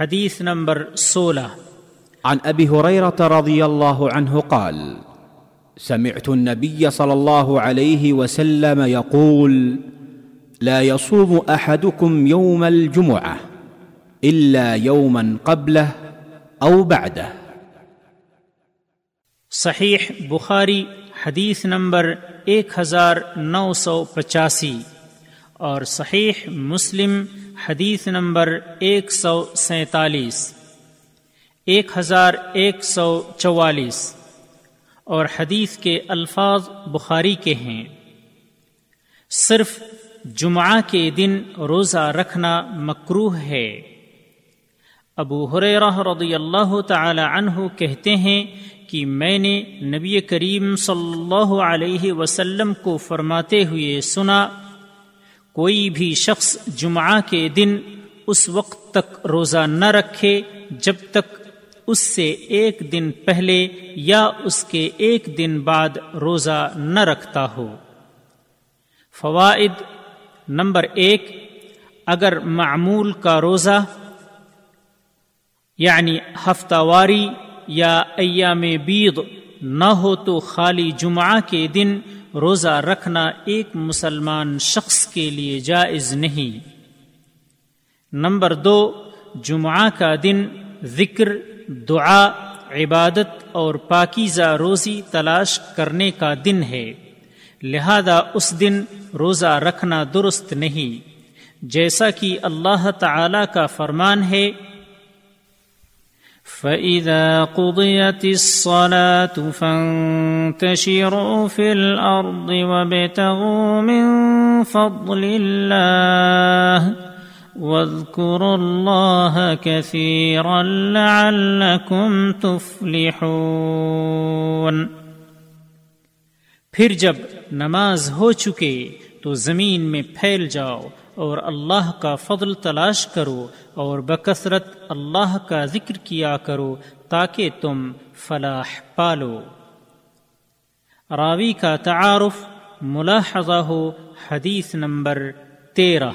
حدیث نمبر سولہ۔ عن ابي هريره رضي الله عنه قال سمعت النبي صلى الله عليه وسلم يقول لا يصوم احدكم يوم الجمعه الا يوما قبله او بعده صحیح بخاری حدیث نمبر ایک ہزار نو سو پچاسی اور صحیح مسلم حدیث نمبر ایک سو سینتالیس، ایک ہزار ایک سو چوالیس، اور حدیث کے الفاظ بخاری کے ہیں۔ صرف جمعہ کے دن روزہ رکھنا مکروح ہے۔ ابو حریرہ رضی اللہ تعالی عنہ کہتے ہیں کہ میں نے نبی کریم صلی اللہ علیہ وسلم کو فرماتے ہوئے سنا کوئی بھی شخص جمعہ کے دن اس وقت تک روزہ نہ رکھے جب تک اس سے ایک دن پہلے یا اس کے ایک دن بعد روزہ نہ رکھتا ہو۔ فوائد نمبر ایک، اگر معمول کا روزہ یعنی ہفتہ واری یا ایام بید نہ ہو تو خالی جمعہ کے دن روزہ رکھنا ایک مسلمان شخص کے لیے جائز نہیں۔ نمبر دو، جمعہ کا دن ذکر، دعا، عبادت اور پاکیزہ روزی تلاش کرنے کا دن ہے۔ لہذا اس دن روزہ رکھنا درست نہیں۔ جیسا کہ اللہ تعالی کا فرمان ہے فَإِذَا قُضِيَتِ الصَّلَاةُ فَانْتَشِرُوا فِي الْأَرْضِ وَابْتَغُوا مِنْ فَضْلِ اللَّهِ واذكروا الله كثيرا لعلكم تفلحون پھر جب نماز ہو چکے تو زمین میں پھیل جاؤ اور اللہ کا فضل تلاش کرو اور بکثرت اللہ کا ذکر کیا کرو تاکہ تم فلاح پالو۔ راوی کا تعارف ملاحظہ ہو حدیث نمبر تیرہ۔